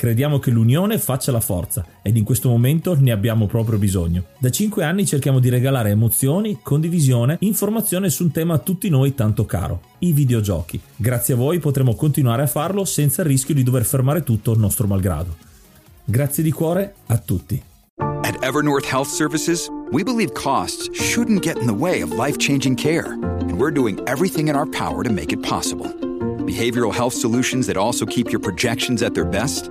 Crediamo che l'unione faccia la forza ed in questo momento ne abbiamo proprio bisogno. Da 5 anni cerchiamo di regalare emozioni, condivisione, informazione su un tema a tutti noi tanto caro, i videogiochi. Grazie a voi potremo continuare a farlo senza il rischio di dover fermare tutto il nostro malgrado. Grazie di cuore a tutti. At Evernorth Health Services, we believe costs shouldn't get in the way of life-changing care, and we're doing everything in our power to make it possible. Behavioral health solutions that also keep your projections at their best?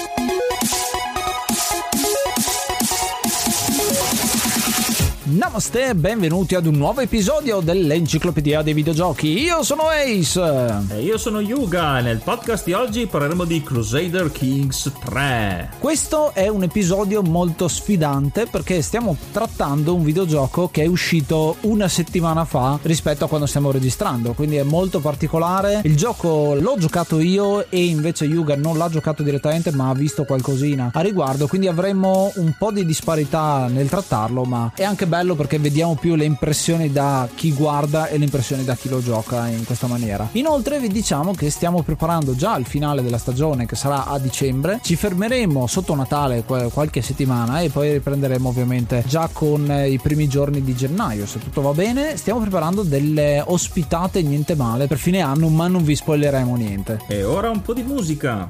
Namaste e benvenuti ad un nuovo episodio dell'Enciclopedia dei Videogiochi. Io sono Ace. E io sono Yuga e nel podcast di oggi parleremo di Crusader Kings 3. Questo è un episodio molto sfidante perché stiamo trattando un videogioco che è uscito una settimana fa rispetto a quando stiamo registrando, quindi è molto particolare. Il gioco l'ho giocato io e invece Yuga non l'ha giocato direttamente ma ha visto qualcosina a riguardo, quindi avremo un po' di disparità nel trattarlo, ma è anche bello perché vediamo più le impressioni da chi guarda e le impressioni da chi lo gioca in questa maniera. Inoltre vi diciamo che stiamo preparando già il finale della stagione che sarà a dicembre. Ci fermeremo sotto Natale qualche settimana e poi riprenderemo ovviamente già con i primi giorni di gennaio. Se tutto va bene, stiamo preparando delle ospitate niente male per fine anno, ma non vi spoileremo niente. E ora un po' di musica.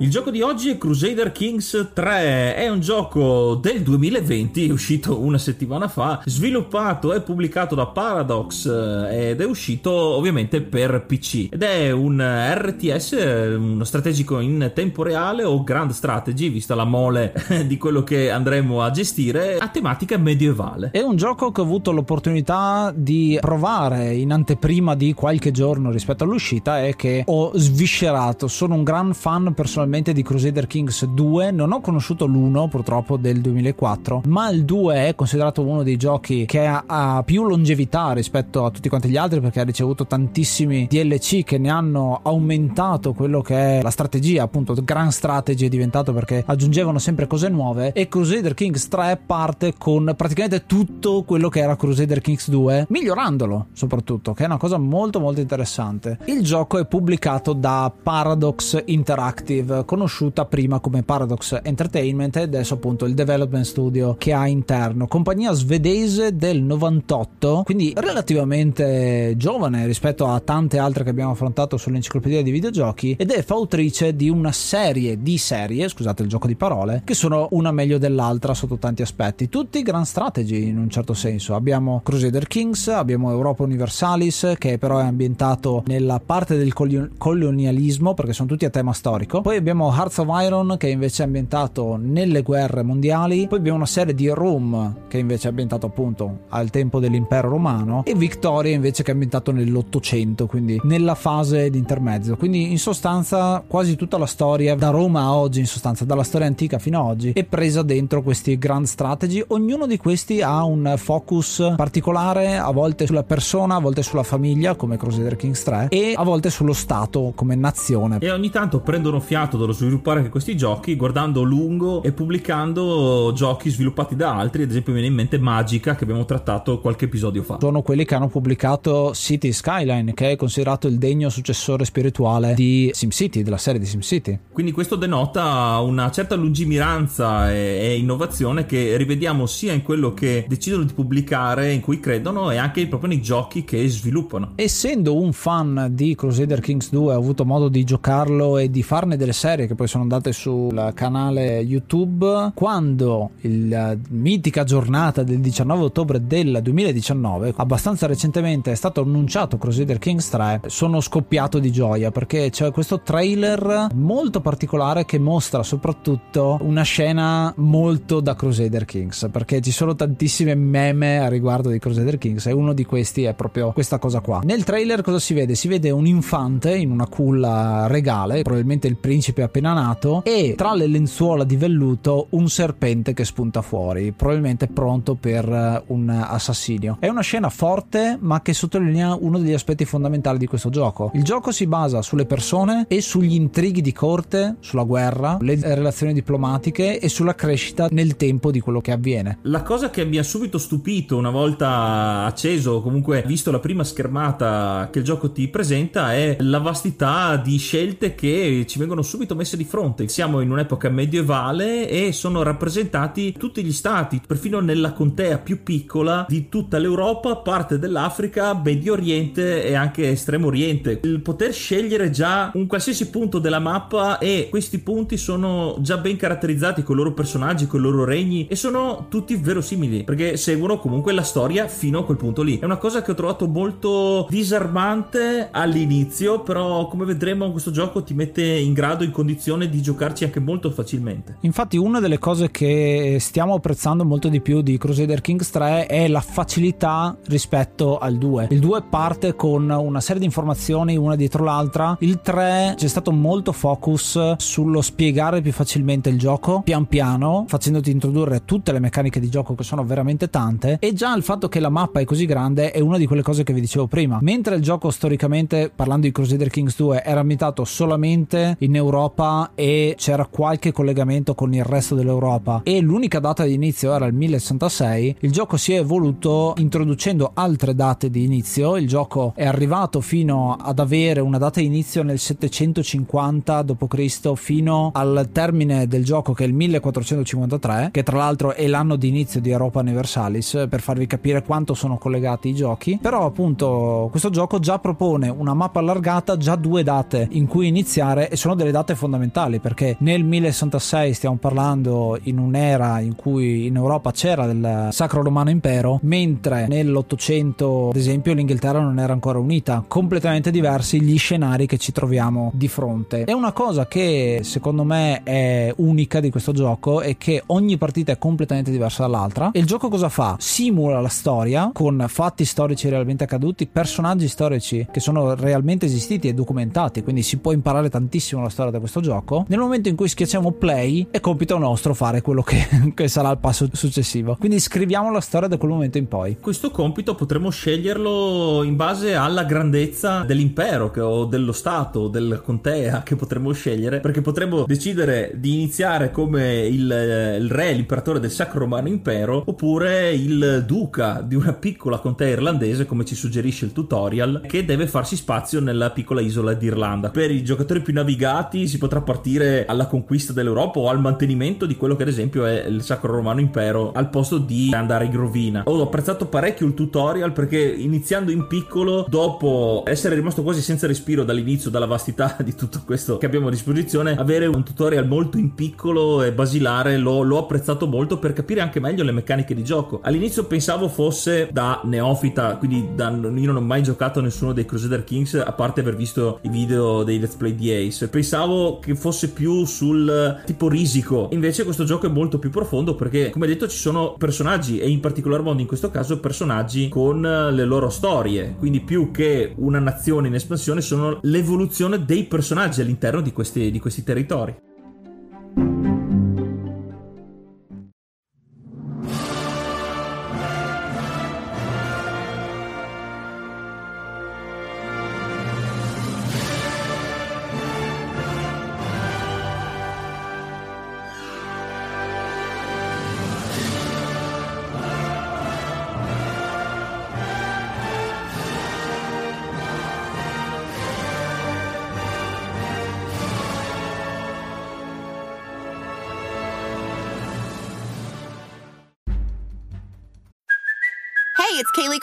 Il gioco di oggi è Crusader Kings 3, è un gioco del 2020, uscito una settimana fa, sviluppato e pubblicato da Paradox eh, ed è uscito ovviamente per PC ed è un RTS, uno strategico in tempo reale o grand strategy, vista la mole di quello che andremo a gestire, a tematica medievale. È un gioco che ho avuto l'opportunità di provare in anteprima di qualche giorno rispetto all'uscita e che ho sviscerato. Sono un gran fan personalmente personalmente di Crusader Kings 2, non ho conosciuto l'1 purtroppo del 2004, ma il 2 è considerato uno dei giochi che ha, ha più longevità rispetto a tutti quanti gli altri perché ha ricevuto tantissimi DLC che ne hanno aumentato quello che è la strategia, appunto Grand Strategy è diventato perché aggiungevano sempre cose nuove. E Crusader Kings 3 parte con praticamente tutto quello che era Crusader Kings 2, migliorandolo soprattutto, che è una cosa molto molto interessante. Il gioco è pubblicato da Paradox Interactive conosciuta prima come Paradox Entertainment e adesso appunto il development studio che ha interno. Compagnia svedese del 98, quindi relativamente giovane rispetto a tante altre che abbiamo affrontato sull'enciclopedia di videogiochi ed è fautrice di una serie di serie, scusate il gioco di parole, che sono una meglio dell'altra sotto tanti aspetti. Tutti grand strategy in un certo senso. Abbiamo Crusader Kings, abbiamo Europa Universalis che però è ambientato nella parte del colonialismo perché sono tutti a tema storico. Poi abbiamo abbiamo Hearts of Iron che è invece ambientato nelle guerre mondiali, poi abbiamo una serie di Rome che è invece ambientato appunto al tempo dell'impero romano e Victoria invece che è ambientato nell'Ottocento, quindi nella fase di intermezzo. Quindi in sostanza quasi tutta la storia da Roma a oggi, in sostanza dalla storia antica fino ad oggi, è presa dentro questi grand strategy. Ognuno di questi ha un focus particolare, a volte sulla persona, a volte sulla famiglia come Crusader Kings 3 e a volte sullo Stato come nazione. E ogni tanto prendono fiato dallo sviluppare anche questi giochi guardando lungo e pubblicando giochi sviluppati da altri, ad esempio mi viene in mente Magica che abbiamo trattato qualche episodio fa. Sono quelli che hanno pubblicato City Skyline, che è considerato il degno successore spirituale di SimCity, della serie di SimCity. Quindi questo denota una certa lungimiranza e, e innovazione che rivediamo sia in quello che decidono di pubblicare, in cui credono, e anche proprio nei giochi che sviluppano. Essendo un fan di Crusader Kings 2, ho avuto modo di giocarlo e di farne delle serie che poi sono andate sul canale YouTube quando la mitica giornata del 19 ottobre del 2019 abbastanza recentemente è stato annunciato Crusader Kings 3 sono scoppiato di gioia perché c'è questo trailer molto particolare che mostra soprattutto una scena molto da Crusader Kings perché ci sono tantissime meme a riguardo di Crusader Kings e uno di questi è proprio questa cosa qua nel trailer cosa si vede? si vede un infante in una culla regale probabilmente il principe principe appena nato e tra le lenzuola di velluto un serpente che spunta fuori, probabilmente pronto per eh, un assassinio. È una scena forte ma che sottolinea uno degli aspetti fondamentali di questo gioco. Il gioco si basa sulle persone e sugli intrighi di corte, sulla guerra, le relazioni diplomatiche e sulla crescita nel tempo di quello che avviene. La cosa che mi ha subito stupito una volta acceso, comunque visto la prima schermata che il gioco ti presenta, è la vastità di scelte che ci vengono subito subito messe di fronte. Siamo in un'epoca medievale e sono rappresentati tutti gli stati, perfino nella contea più piccola di tutta l'Europa, parte dell'Africa, Medio Oriente e anche Estremo Oriente. Il poter scegliere già un qualsiasi punto della mappa e questi punti sono già ben caratterizzati con i loro personaggi, con i loro regni e sono tutti verosimili perché seguono comunque la storia fino a quel punto lì. È una cosa che ho trovato molto disarmante all'inizio, però come vedremo questo gioco ti mette in grado in condizione di giocarci anche molto facilmente. Infatti, una delle cose che stiamo apprezzando molto di più di Crusader Kings 3 è la facilità rispetto al 2. Il 2 parte con una serie di informazioni una dietro l'altra, il 3 c'è stato molto focus sullo spiegare più facilmente il gioco pian piano, facendoti introdurre tutte le meccaniche di gioco che sono veramente tante e già il fatto che la mappa è così grande è una di quelle cose che vi dicevo prima. Mentre il gioco storicamente, parlando di Crusader Kings 2, era ambientato solamente in Europa Europa e c'era qualche collegamento con il resto dell'Europa e l'unica data di inizio era il 1066, il gioco si è evoluto introducendo altre date di inizio. Il gioco è arrivato fino ad avere una data di inizio nel 750 d.C. fino al termine del gioco che è il 1453, che tra l'altro è l'anno di inizio di Europa Universalis per farvi capire quanto sono collegati i giochi. Però appunto questo gioco già propone una mappa allargata, già due date in cui iniziare e sono delle date date fondamentali perché nel 1066 stiamo parlando in un'era in cui in Europa c'era del Sacro Romano Impero, mentre nell'Ottocento, ad esempio, l'Inghilterra non era ancora unita. Completamente diversi gli scenari che ci troviamo di fronte. È una cosa che secondo me è unica di questo gioco è che ogni partita è completamente diversa dall'altra. E il gioco cosa fa? Simula la storia con fatti storici realmente accaduti, personaggi storici che sono realmente esistiti e documentati, quindi si può imparare tantissimo la storia da questo gioco. Nel momento in cui schiacciamo play è compito nostro fare quello che, che sarà il passo successivo. Quindi scriviamo la storia da quel momento in poi. Questo compito potremmo sceglierlo in base alla grandezza dell'impero che, o dello stato della contea che potremmo scegliere, perché potremmo decidere di iniziare come il, il re, l'imperatore del Sacro Romano Impero, oppure il duca di una piccola contea irlandese, come ci suggerisce il tutorial, che deve farsi spazio nella piccola isola d'Irlanda. Per i giocatori più navigati si potrà partire alla conquista dell'Europa o al mantenimento di quello che ad esempio è il Sacro Romano Impero al posto di andare in rovina. Ho apprezzato parecchio il tutorial perché iniziando in piccolo, dopo essere rimasto quasi senza respiro dall'inizio, dalla vastità di tutto questo che abbiamo a disposizione, avere un tutorial molto in piccolo e basilare l'ho, l'ho apprezzato molto per capire anche meglio le meccaniche di gioco. All'inizio pensavo fosse da neofita, quindi da, io non ho mai giocato a nessuno dei Crusader Kings a parte aver visto i video dei Let's Play di Ace. Pensavo che fosse più sul tipo risico, invece questo gioco è molto più profondo perché come detto ci sono personaggi e in particolar modo in questo caso personaggi con le loro storie, quindi più che una nazione in espansione sono l'evoluzione dei personaggi all'interno di questi, di questi territori.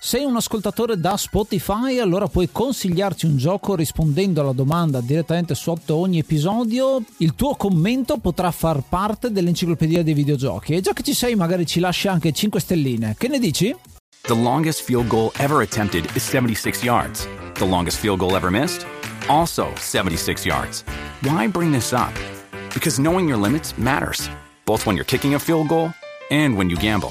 Sei un ascoltatore da Spotify, allora puoi consigliarci un gioco rispondendo alla domanda direttamente sotto ogni episodio. Il tuo commento potrà far parte dell'enciclopedia dei videogiochi. E già che ci sei, magari ci lasci anche 5 stelline. Che ne dici? The longest field goal ever attempted is 76 yards. The longest field goal ever missed? Also 76 yards. Why bring this up? Because knowing your limits matters, both when you're kicking a field goal and when you gamble.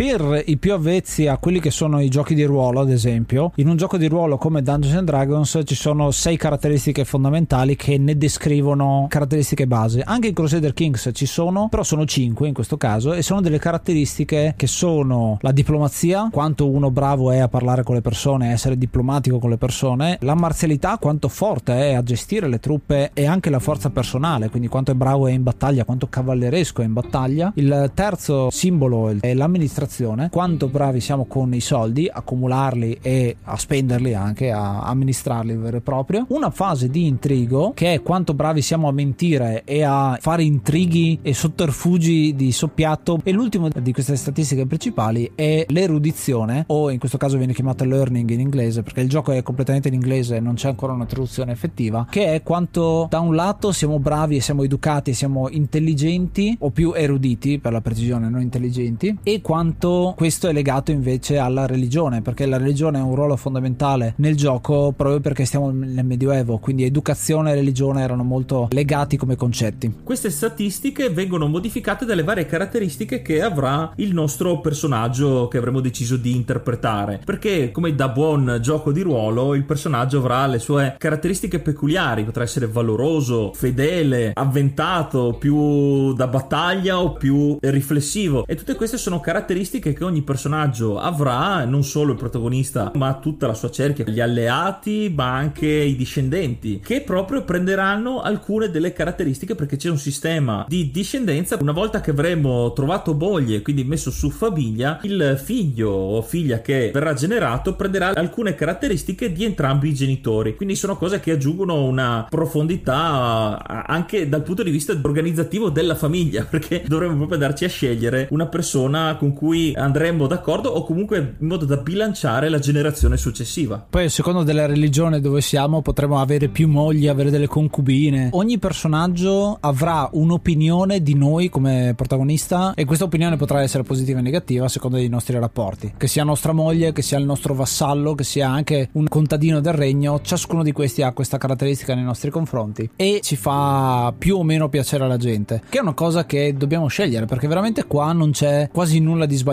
Per i più avvezzi a quelli che sono i giochi di ruolo, ad esempio, in un gioco di ruolo come Dungeons and Dragons ci sono sei caratteristiche fondamentali che ne descrivono caratteristiche base. Anche in Crusader Kings ci sono, però sono cinque in questo caso, e sono delle caratteristiche che sono la diplomazia, quanto uno bravo è a parlare con le persone, a essere diplomatico con le persone, la marzialità, quanto forte è a gestire le truppe e anche la forza personale, quindi quanto è bravo è in battaglia, quanto cavalleresco è in battaglia. Il terzo simbolo è l'amministrazione quanto bravi siamo con i soldi, accumularli e a spenderli anche, a amministrarli vero e proprio. Una fase di intrigo che è quanto bravi siamo a mentire e a fare intrighi e sotterfugi di soppiatto. E l'ultimo di queste statistiche principali è l'erudizione, o in questo caso viene chiamata learning in inglese perché il gioco è completamente in inglese e non c'è ancora una traduzione effettiva, che è quanto da un lato siamo bravi e siamo educati e siamo intelligenti o più eruditi per la precisione, non intelligenti, e quanto quanto questo è legato invece alla religione, perché la religione ha un ruolo fondamentale nel gioco proprio perché stiamo nel Medioevo, quindi educazione e religione erano molto legati come concetti. Queste statistiche vengono modificate dalle varie caratteristiche che avrà il nostro personaggio che avremo deciso di interpretare, perché come da buon gioco di ruolo il personaggio avrà le sue caratteristiche peculiari, potrà essere valoroso, fedele, avventato, più da battaglia o più riflessivo e tutte queste sono caratteristiche che ogni personaggio avrà, non solo il protagonista, ma tutta la sua cerchia, gli alleati, ma anche i discendenti, che proprio prenderanno alcune delle caratteristiche perché c'è un sistema di discendenza. Una volta che avremo trovato moglie, quindi messo su famiglia, il figlio o figlia che verrà generato prenderà alcune caratteristiche di entrambi i genitori. Quindi sono cose che aggiungono una profondità anche dal punto di vista organizzativo della famiglia, perché dovremmo proprio darci a scegliere una persona con cui andremmo d'accordo o comunque in modo da bilanciare la generazione successiva. Poi, a seconda della religione dove siamo, potremo avere più mogli, avere delle concubine. Ogni personaggio avrà un'opinione di noi come protagonista, e questa opinione potrà essere positiva o negativa a seconda dei nostri rapporti. Che sia nostra moglie, che sia il nostro vassallo, che sia anche un contadino del regno, ciascuno di questi ha questa caratteristica nei nostri confronti e ci fa più o meno piacere alla gente, che è una cosa che dobbiamo scegliere perché veramente qua non c'è quasi nulla di sbagliato.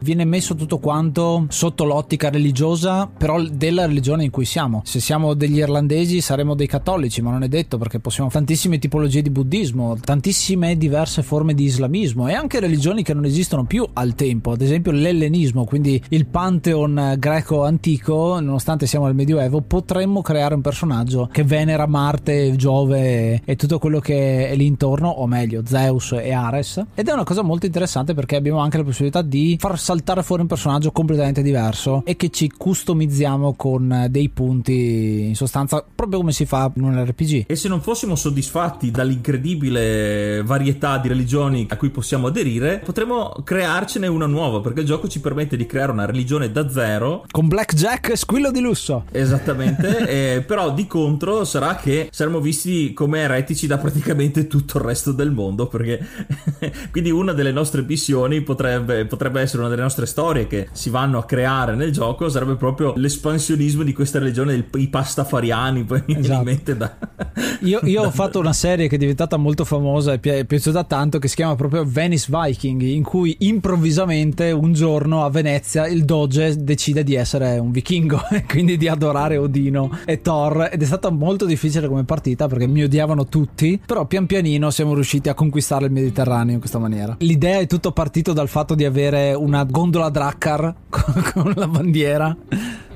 Viene messo tutto quanto sotto l'ottica religiosa, però della religione in cui siamo. Se siamo degli irlandesi saremo dei cattolici, ma non è detto perché possiamo tantissime tipologie di buddismo, tantissime diverse forme di islamismo e anche religioni che non esistono più al tempo, ad esempio l'ellenismo, quindi il pantheon greco antico, nonostante siamo al Medioevo, potremmo creare un personaggio che venera Marte, Giove e tutto quello che è lì intorno, o meglio Zeus e Ares. Ed è una cosa molto interessante perché abbiamo anche la possibilità di far saltare fuori un personaggio completamente diverso e che ci customizziamo con dei punti in sostanza proprio come si fa in un RPG. E se non fossimo soddisfatti dall'incredibile varietà di religioni a cui possiamo aderire, potremmo crearcene una nuova perché il gioco ci permette di creare una religione da zero con blackjack e squillo di lusso. Esattamente, eh, però di contro sarà che saremo visti come eretici da praticamente tutto il resto del mondo perché quindi una delle nostre missioni potrebbe, potrebbe essere una delle nostre storie che si vanno a creare nel gioco sarebbe proprio l'espansionismo di questa religione i pastafariani poi esatto. mi da io, io ho fatto una serie che è diventata molto famosa e è piaciuta tanto che si chiama proprio Venice Viking in cui improvvisamente un giorno a Venezia il doge decide di essere un vichingo e quindi di adorare Odino e Thor ed è stata molto difficile come partita perché mi odiavano tutti però pian pianino siamo riusciti a conquistare il Mediterraneo in questa maniera l'idea è tutto partito dal fatto di avere una gondola Drakkar con la bandiera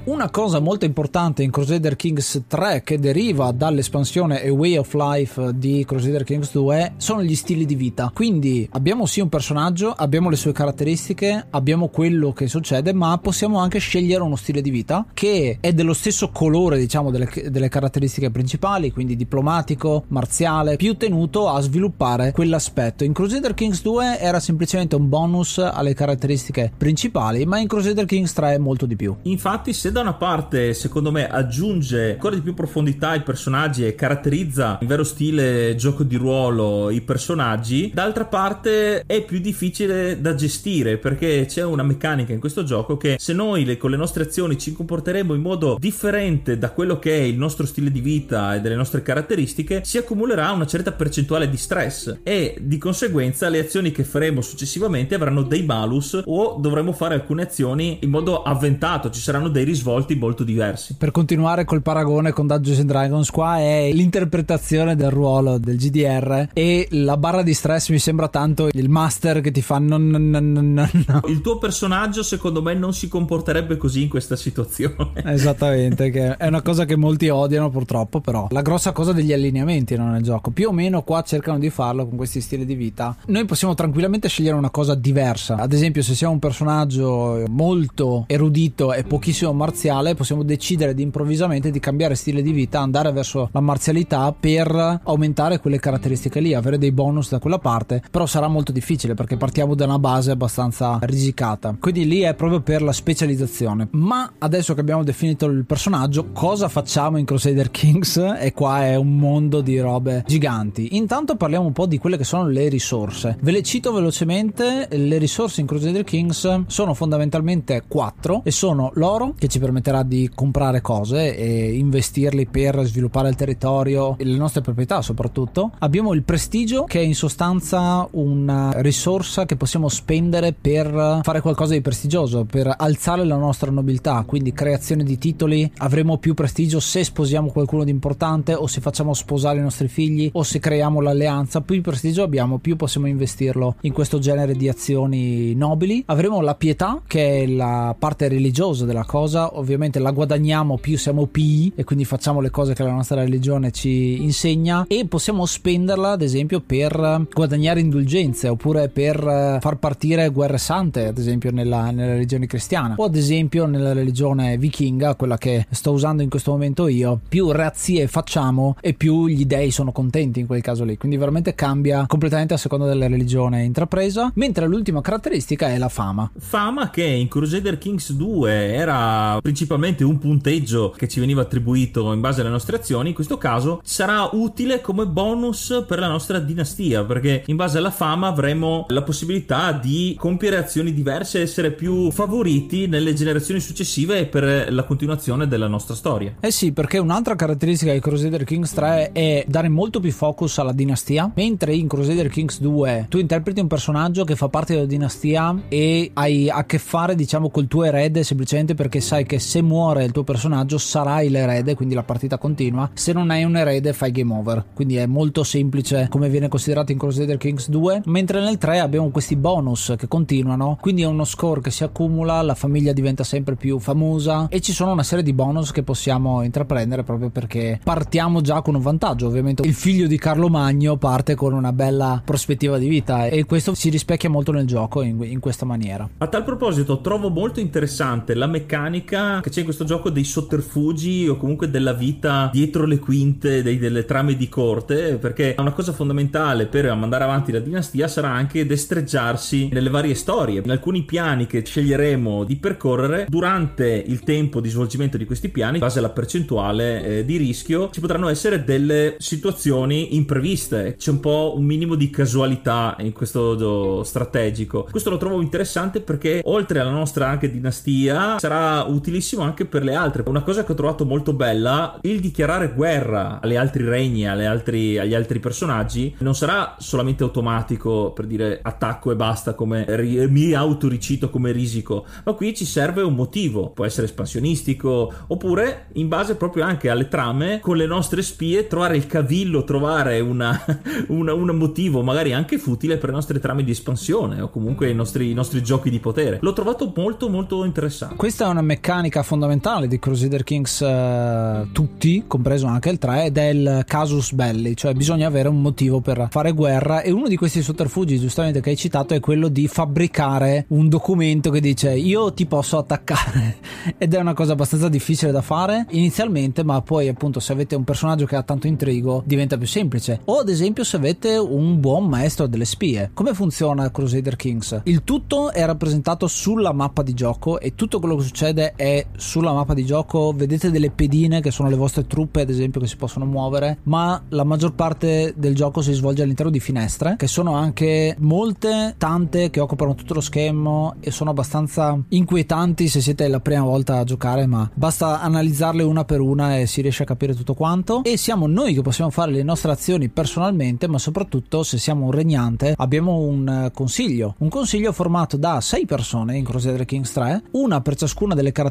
una cosa molto importante in Crusader Kings 3 che deriva dall'espansione A Way of Life di Crusader Kings 2 sono gli stili di vita. Quindi abbiamo sì un personaggio, abbiamo le sue caratteristiche, abbiamo quello che succede, ma possiamo anche scegliere uno stile di vita che è dello stesso colore, diciamo, delle, delle caratteristiche principali, quindi diplomatico, marziale, più tenuto a sviluppare quell'aspetto. In Crusader Kings 2 era semplicemente un bonus alle caratteristiche principali, ma in Crusader Kings 3 è molto di più. Infatti, se da una parte, secondo me, aggiunge ancora di più profondità ai personaggi e caratterizza in vero stile gioco di ruolo i personaggi, d'altra parte è più difficile da gestire perché c'è una meccanica in questo gioco che se noi le, con le nostre azioni ci comporteremo in modo differente da quello che è il nostro stile di vita e delle nostre caratteristiche, si accumulerà una certa percentuale di stress e di conseguenza le azioni che faremo successivamente avranno dei malus o dovremo fare alcune azioni in modo avventato, ci saranno dei risvolti risvolti molto diversi. Per continuare col paragone con Dungeons and Dragons, qua è l'interpretazione del ruolo del GDR e la barra di stress mi sembra tanto il master che ti fa no, no, no, no. Il tuo personaggio secondo me non si comporterebbe così in questa situazione. Esattamente, che è una cosa che molti odiano purtroppo, però la grossa cosa degli allineamenti no, nel gioco. Più o meno qua cercano di farlo con questi stili di vita. Noi possiamo tranquillamente scegliere una cosa diversa. Ad esempio, se siamo un personaggio molto erudito e pochissimo marziale marziale possiamo decidere di improvvisamente di cambiare stile di vita, andare verso la marzialità per aumentare quelle caratteristiche lì, avere dei bonus da quella parte, però sarà molto difficile perché partiamo da una base abbastanza risicata. Quindi lì è proprio per la specializzazione. Ma adesso che abbiamo definito il personaggio, cosa facciamo in Crusader Kings? E qua è un mondo di robe giganti. Intanto parliamo un po' di quelle che sono le risorse. Ve le cito velocemente, le risorse in Crusader Kings sono fondamentalmente quattro e sono l'oro che ci permetterà di comprare cose e investirli per sviluppare il territorio e le nostre proprietà soprattutto. Abbiamo il prestigio che è in sostanza una risorsa che possiamo spendere per fare qualcosa di prestigioso, per alzare la nostra nobiltà, quindi creazione di titoli, avremo più prestigio se sposiamo qualcuno di importante o se facciamo sposare i nostri figli o se creiamo l'alleanza, più prestigio abbiamo, più possiamo investirlo in questo genere di azioni nobili. Avremo la pietà che è la parte religiosa della cosa, ovviamente la guadagniamo più siamo PI e quindi facciamo le cose che la nostra religione ci insegna e possiamo spenderla ad esempio per guadagnare indulgenze oppure per far partire guerre sante ad esempio nella, nella religione cristiana. O ad esempio nella religione vichinga quella che sto usando in questo momento io più razzie facciamo e più gli dei sono contenti in quel caso lì. Quindi veramente cambia completamente a seconda della religione intrapresa mentre l'ultima caratteristica è la fama. Fama che in Crusader Kings 2 era principalmente un punteggio che ci veniva attribuito in base alle nostre azioni in questo caso sarà utile come bonus per la nostra dinastia perché in base alla fama avremo la possibilità di compiere azioni diverse essere più favoriti nelle generazioni successive e per la continuazione della nostra storia. Eh sì, perché un'altra caratteristica di Crusader Kings 3 è dare molto più focus alla dinastia, mentre in Crusader Kings 2 tu interpreti un personaggio che fa parte della dinastia e hai a che fare, diciamo, col tuo erede semplicemente perché sai che se muore il tuo personaggio sarai l'erede, quindi la partita continua. Se non hai un erede fai game over. Quindi è molto semplice come viene considerato in Crusader Kings 2, mentre nel 3 abbiamo questi bonus che continuano, quindi è uno score che si accumula, la famiglia diventa sempre più famosa e ci sono una serie di bonus che possiamo intraprendere proprio perché partiamo già con un vantaggio. Ovviamente il figlio di Carlo Magno parte con una bella prospettiva di vita e questo si rispecchia molto nel gioco in, in questa maniera. A tal proposito, trovo molto interessante la meccanica che c'è in questo gioco dei sotterfugi o comunque della vita dietro le quinte dei, delle trame di corte, perché una cosa fondamentale per mandare avanti la dinastia sarà anche destreggiarsi nelle varie storie. In alcuni piani che sceglieremo di percorrere, durante il tempo di svolgimento di questi piani, in base alla percentuale eh, di rischio, ci potranno essere delle situazioni impreviste. C'è un po' un minimo di casualità in questo strategico. Questo lo trovo interessante perché oltre alla nostra anche dinastia sarà utilissimo anche per le altre. Una cosa che ho trovato molto bella, il dichiarare guerra alle altri regni, altri, agli altri personaggi, non sarà solamente automatico per dire attacco e basta come mi autoricito come risico, ma qui ci serve un motivo, può essere espansionistico oppure in base proprio anche alle trame con le nostre spie trovare il cavillo, trovare una, una, un motivo magari anche futile per le nostre trame di espansione o comunque i nostri, i nostri giochi di potere. L'ho trovato molto molto interessante. Questa è una meccanica fondamentale di Crusader Kings uh, tutti, compreso anche il 3, ed è il casus belli, cioè bisogna avere un motivo per fare guerra e uno di questi sotterfugi giustamente che hai citato è quello di fabbricare un documento che dice io ti posso attaccare ed è una cosa abbastanza difficile da fare inizialmente ma poi appunto se avete un personaggio che ha tanto intrigo diventa più semplice. O ad esempio se avete un buon maestro delle spie. Come funziona Crusader Kings? Il tutto è rappresentato sulla mappa di gioco e tutto quello che succede è sulla mappa di gioco. Vedete delle pedine che sono le vostre truppe ad esempio che si possono muovere ma la maggior parte del gioco si svolge all'interno di finestre che sono anche molte tante che occupano tutto lo schermo e sono abbastanza inquietanti se siete la prima volta a giocare ma basta analizzarle una per una e si riesce a capire tutto quanto. E siamo noi che possiamo fare le nostre azioni personalmente ma soprattutto se siamo un regnante abbiamo un consiglio. Un consiglio formato da 6 persone in Crusader Kings 3 una per ciascuna delle caratteristiche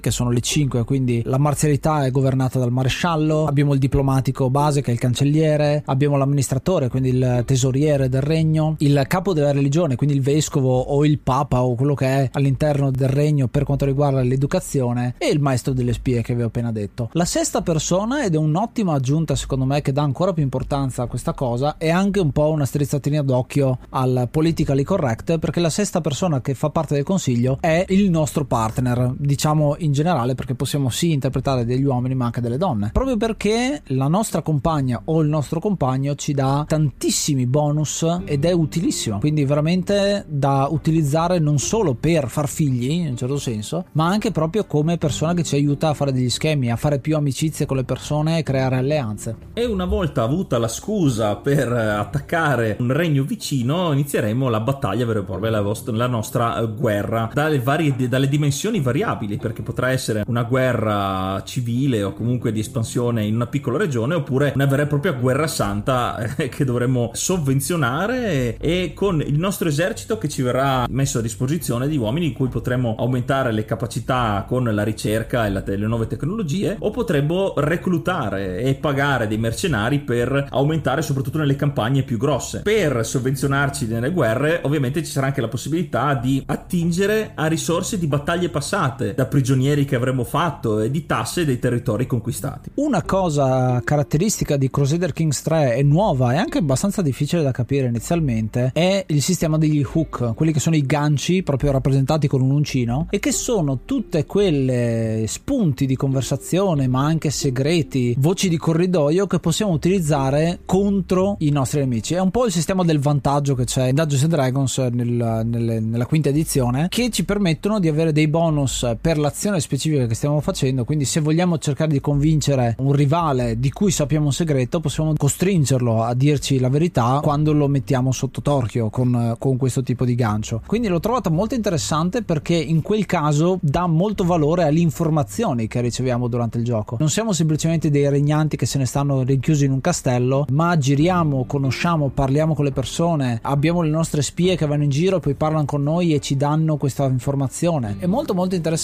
che sono le 5 quindi la marzialità è governata dal maresciallo abbiamo il diplomatico base che è il cancelliere abbiamo l'amministratore quindi il tesoriere del regno il capo della religione quindi il vescovo o il papa o quello che è all'interno del regno per quanto riguarda l'educazione e il maestro delle spie che vi ho appena detto. La sesta persona ed è un'ottima aggiunta secondo me che dà ancora più importanza a questa cosa è anche un po' una strizzatina d'occhio al politically correct perché la sesta persona che fa parte del consiglio è il nostro partner diciamo in generale perché possiamo sì interpretare degli uomini ma anche delle donne. Proprio perché la nostra compagna o il nostro compagno ci dà tantissimi bonus ed è utilissimo. Quindi veramente da utilizzare non solo per far figli in un certo senso, ma anche proprio come persona che ci aiuta a fare degli schemi, a fare più amicizie con le persone e creare alleanze. E una volta avuta la scusa per attaccare un regno vicino, inizieremo la battaglia vera e propria, la, vostra, la nostra guerra dalle, varie, dalle dimensioni variabili, perché potrà essere una guerra civile o comunque di espansione in una piccola regione, oppure una vera e propria guerra santa eh, che dovremo sovvenzionare e con il nostro esercito che ci verrà messo a disposizione di uomini in cui potremo aumentare le capacità con la ricerca e la, le nuove tecnologie, o potremmo reclutare e pagare dei mercenari per aumentare soprattutto nelle campagne più grosse. Per sovvenzionarci nelle guerre, ovviamente ci sarà anche la possibilità di attingere a risorse di battaglie passate, da prigionieri che avremo fatto e di tasse dei territori conquistati. Una cosa caratteristica di Crusader Kings 3 è nuova e anche abbastanza difficile da capire inizialmente è il sistema degli hook, quelli che sono i ganci proprio rappresentati con un uncino e che sono tutte quelle spunti di conversazione ma anche segreti, voci di corridoio che possiamo utilizzare contro i nostri nemici. È un po' il sistema del vantaggio che c'è in Dungeons Dragons nel, nelle, nella quinta edizione che ci permettono di avere dei bonus per l'azione specifica che stiamo facendo. Quindi, se vogliamo cercare di convincere un rivale di cui sappiamo un segreto, possiamo costringerlo a dirci la verità quando lo mettiamo sotto torchio con, con questo tipo di gancio. Quindi l'ho trovata molto interessante perché in quel caso dà molto valore alle informazioni che riceviamo durante il gioco. Non siamo semplicemente dei regnanti che se ne stanno rinchiusi in un castello, ma giriamo, conosciamo, parliamo con le persone, abbiamo le nostre spie che vanno in giro poi parlano con noi e ci danno questa informazione. È molto molto interessante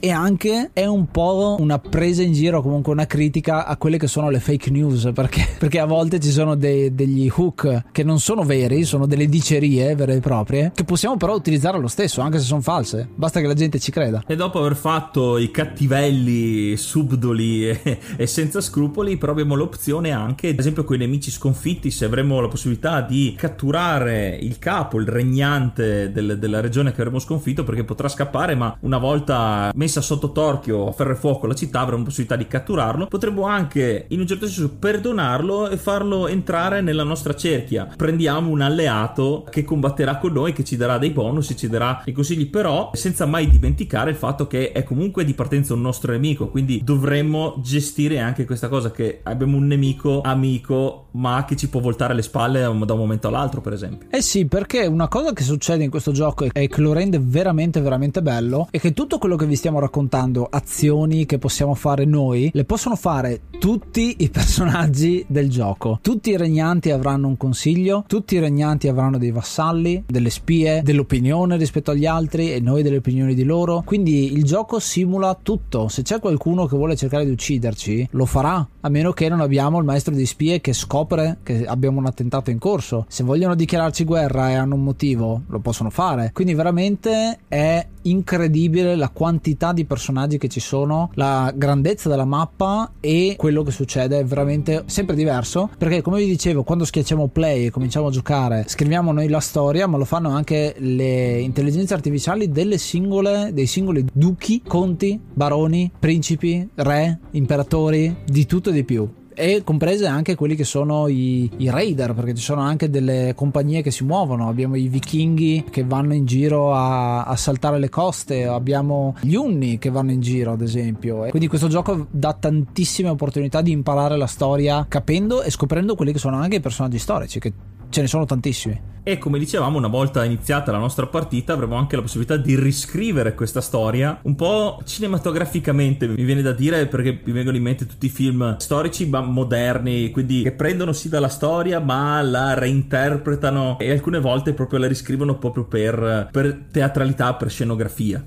e anche è un po' una presa in giro, comunque una critica a quelle che sono le fake news, perché, perché a volte ci sono dei, degli hook che non sono veri, sono delle dicerie vere e proprie, che possiamo però utilizzare lo stesso, anche se sono false. Basta che la gente ci creda. E dopo aver fatto i cattivelli subdoli e, e senza scrupoli, però abbiamo l'opzione anche, ad esempio, con i nemici sconfitti, se avremo la possibilità di catturare il capo, il regnante del, della regione che avremo sconfitto, perché potrà scappare, ma una volta messa sotto torchio a ferro e fuoco la città, avremo possibilità di catturarlo. Potremmo anche, in un certo senso, perdonarlo e farlo entrare nella nostra cerchia. Prendiamo un alleato che combatterà con noi, che ci darà dei bonus, ci darà dei consigli, però senza mai dimenticare il fatto che è comunque di partenza un nostro nemico, quindi dovremmo gestire anche questa cosa che abbiamo un nemico amico, ma che ci può voltare le spalle da un momento all'altro, per esempio. Eh sì, perché una cosa che succede in questo gioco e che lo rende veramente veramente bello è che tutto quello che vi stiamo raccontando, azioni che possiamo fare noi, le possono fare tutti i personaggi del gioco. Tutti i regnanti avranno un consiglio, tutti i regnanti avranno dei vassalli, delle spie, dell'opinione rispetto agli altri e noi delle opinioni di loro. Quindi il gioco simula tutto. Se c'è qualcuno che vuole cercare di ucciderci, lo farà, a meno che non abbiamo il maestro di spie che scopre che abbiamo un attentato in corso. Se vogliono dichiararci guerra e hanno un motivo, lo possono fare. Quindi veramente è incredibile la quantità di personaggi che ci sono, la grandezza della mappa e quello che succede è veramente sempre diverso perché come vi dicevo quando schiacciamo play e cominciamo a giocare scriviamo noi la storia ma lo fanno anche le intelligenze artificiali delle singole dei singoli duchi, conti, baroni, principi, re, imperatori, di tutto e di più e comprese anche quelli che sono i, i, raider perché ci sono anche delle compagnie che si muovono. Abbiamo i vichinghi che vanno in giro a, a saltare le coste abbiamo gli unni che vanno in giro ad esempio. E quindi questo gioco dà tantissime opportunità di imparare la storia capendo e scoprendo quelli che sono anche i personaggi storici che ce ne sono tantissimi e come dicevamo, una volta iniziata la nostra partita, avremo anche la possibilità di riscrivere questa storia un po' cinematograficamente, mi viene da dire, perché mi vengono in mente tutti i film storici ma moderni, quindi che prendono sì dalla storia, ma la reinterpretano e alcune volte proprio la riscrivono proprio per, per teatralità, per scenografia.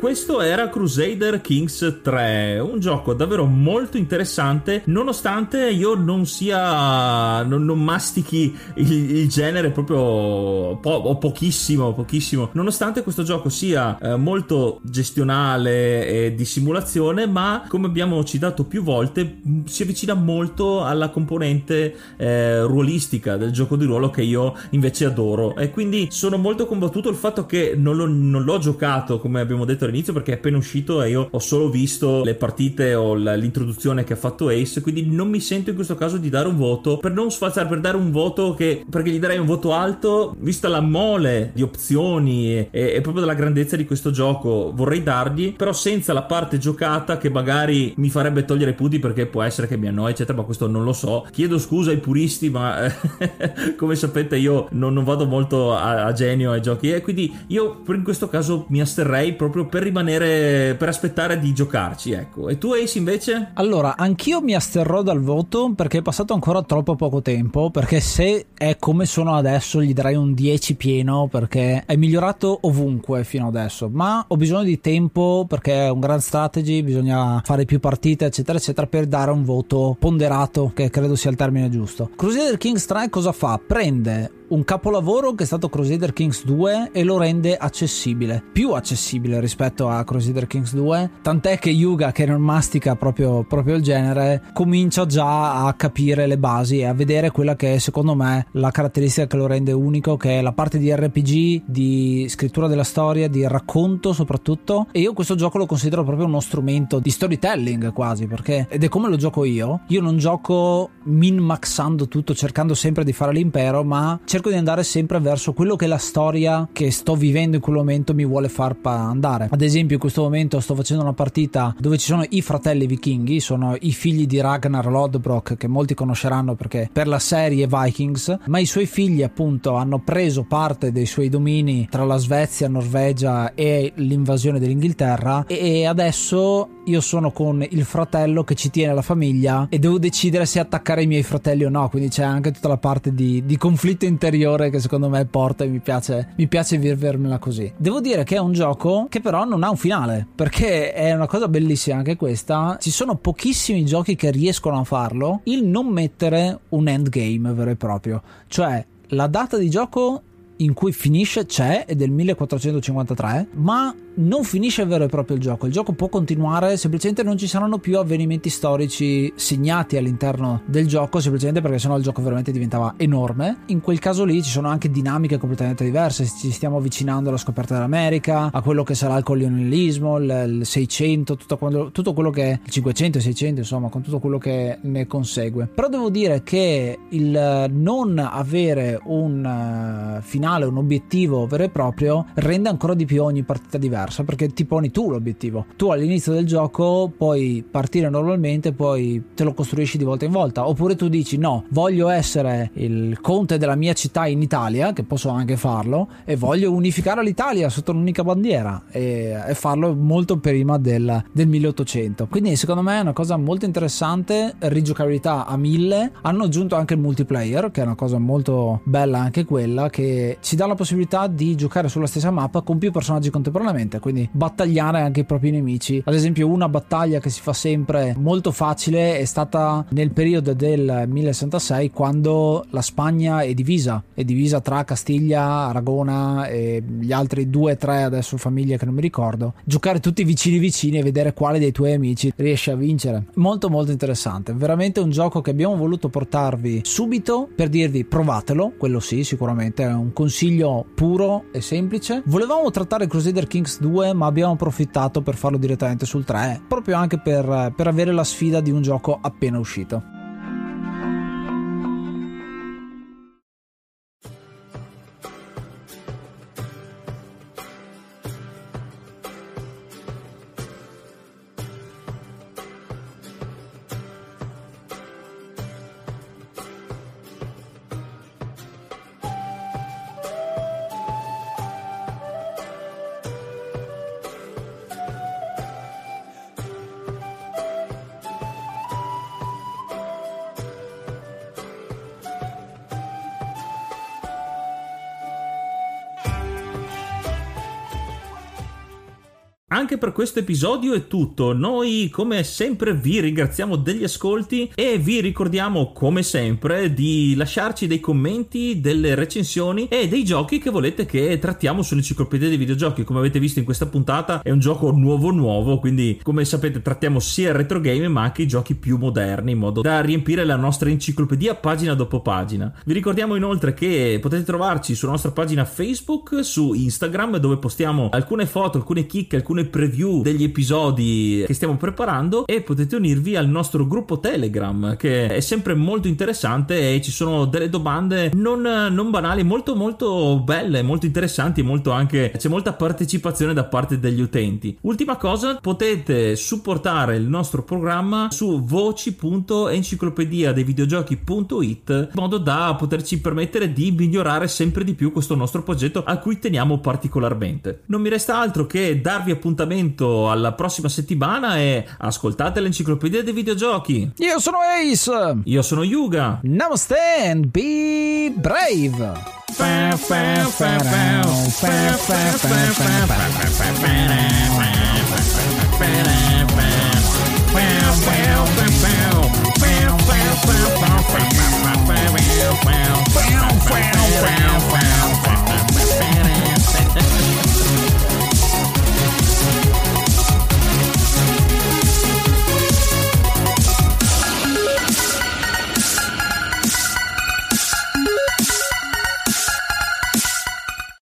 Questo era Crusader Kings 3, un gioco davvero molto interessante, nonostante io non sia, non, non mastichi il, il, genere proprio po- pochissimo, pochissimo, nonostante questo gioco sia eh, molto gestionale e di simulazione, ma come abbiamo citato più volte, si avvicina molto alla componente eh, ruolistica del gioco di ruolo che io invece adoro. E quindi sono molto combattuto il fatto che non, lo, non l'ho giocato come abbiamo detto all'inizio perché è appena uscito e io ho solo visto le partite o l'introduzione che ha fatto Ace quindi non mi sento in questo caso di dare un voto. Per non sfalsare per dare un voto che perché gli darei un voto alto vista la mole di opzioni e, e proprio della grandezza di questo gioco vorrei dargli. Però senza la parte giocata che magari mi farebbe togliere punti perché può essere che mi annoi eccetera ma questo non lo so. Chiedo scusa ai puristi ma come sapete io non, non vado molto a, a, genio ai giochi. E quindi io in questo caso mi asterrei proprio per rimanere per aspettare di giocarci ecco e tu Ace invece? Allora anch'io mi asterrò dal voto perché è passato ancora troppo poco tempo perché se è come sono adesso gli darei un 10 pieno perché è migliorato ovunque fino adesso ma ho bisogno di tempo perché è un grand strategy bisogna fare più partite eccetera eccetera per dare un voto ponderato che credo sia il termine giusto Crusader Kings 3 cosa fa? prende un capolavoro che è stato Crusader Kings 2 e lo rende accessibile, più accessibile rispetto a Crusader Kings 2, tant'è che Yuga che non mastica proprio, proprio il genere comincia già a capire le basi e a vedere quella che è secondo me la caratteristica che lo rende unico, che è la parte di RPG, di scrittura della storia, di racconto soprattutto. E io questo gioco lo considero proprio uno strumento di storytelling quasi perché ed è come lo gioco io, io non gioco min maxando tutto cercando sempre di fare l'impero ma cerco cerco di andare sempre verso quello che la storia che sto vivendo in quel momento mi vuole far andare. Ad esempio, in questo momento sto facendo una partita dove ci sono i fratelli vichinghi, sono i figli di Ragnar Lodbrok, che molti conosceranno perché per la serie Vikings, ma i suoi figli, appunto, hanno preso parte dei suoi domini tra la Svezia, Norvegia e l'invasione dell'Inghilterra. E adesso io sono con il fratello che ci tiene la famiglia e devo decidere se attaccare i miei fratelli o no. Quindi c'è anche tutta la parte di, di conflitto interiore che secondo me porta e mi piace, mi piace vivermela così. Devo dire che è un gioco che però non ha un finale perché è una cosa bellissima anche questa. Ci sono pochissimi giochi che riescono a farlo il non mettere un endgame vero e proprio. Cioè la data di gioco in cui finisce c'è, è del 1453, ma non finisce vero e proprio il gioco. Il gioco può continuare, semplicemente non ci saranno più avvenimenti storici segnati all'interno del gioco, semplicemente perché sennò il gioco veramente diventava enorme. In quel caso lì ci sono anche dinamiche completamente diverse. Ci stiamo avvicinando alla scoperta dell'America, a quello che sarà il colonialismo, il, il 600, tutto quello, tutto quello che è il 500, il 600, insomma, con tutto quello che ne consegue. Però devo dire che il non avere un uh, finale, un obiettivo vero e proprio rende ancora di più ogni partita diversa perché ti poni tu l'obiettivo. Tu all'inizio del gioco puoi partire normalmente, poi te lo costruisci di volta in volta. Oppure tu dici no, voglio essere il conte della mia città in Italia, che posso anche farlo, e voglio unificare l'Italia sotto un'unica bandiera e, e farlo molto prima del, del 1800. Quindi secondo me è una cosa molto interessante, rigiocabilità a mille. Hanno aggiunto anche il multiplayer, che è una cosa molto bella anche quella, che ci dà la possibilità di giocare sulla stessa mappa con più personaggi contemporaneamente quindi battagliare anche i propri nemici. Ad esempio, una battaglia che si fa sempre molto facile è stata nel periodo del 1066 quando la Spagna è divisa, è divisa tra Castiglia, Aragona e gli altri due o tre adesso famiglie che non mi ricordo. Giocare tutti vicini vicini e vedere quale dei tuoi amici riesce a vincere. Molto molto interessante, veramente un gioco che abbiamo voluto portarvi subito per dirvi provatelo, quello sì, sicuramente è un consiglio puro e semplice. Volevamo trattare Crusader Kings 2 ma abbiamo approfittato per farlo direttamente sul 3 proprio anche per, per avere la sfida di un gioco appena uscito Anche per questo episodio è tutto. Noi, come sempre, vi ringraziamo degli ascolti e vi ricordiamo, come sempre, di lasciarci dei commenti, delle recensioni e dei giochi che volete che trattiamo sull'enciclopedia dei videogiochi. Come avete visto in questa puntata, è un gioco nuovo nuovo, quindi, come sapete, trattiamo sia il retro game ma anche i giochi più moderni, in modo da riempire la nostra enciclopedia pagina dopo pagina. Vi ricordiamo inoltre che potete trovarci sulla nostra pagina Facebook, su Instagram, dove postiamo alcune foto, alcune chicche, alcune preview degli episodi che stiamo preparando e potete unirvi al nostro gruppo Telegram che è sempre molto interessante e ci sono delle domande non, non banali, molto molto belle, molto interessanti e molto anche c'è molta partecipazione da parte degli utenti. Ultima cosa, potete supportare il nostro programma su voci.enciclopedia dei videogiochi.it in modo da poterci permettere di migliorare sempre di più questo nostro progetto a cui teniamo particolarmente. Non mi resta altro che darvi appuntamento appuntamento alla prossima settimana e ascoltate l'enciclopedia dei videogiochi. Io sono Ace. Io sono Yuga. Namaste and be brave. Wow, wow, wow, wow.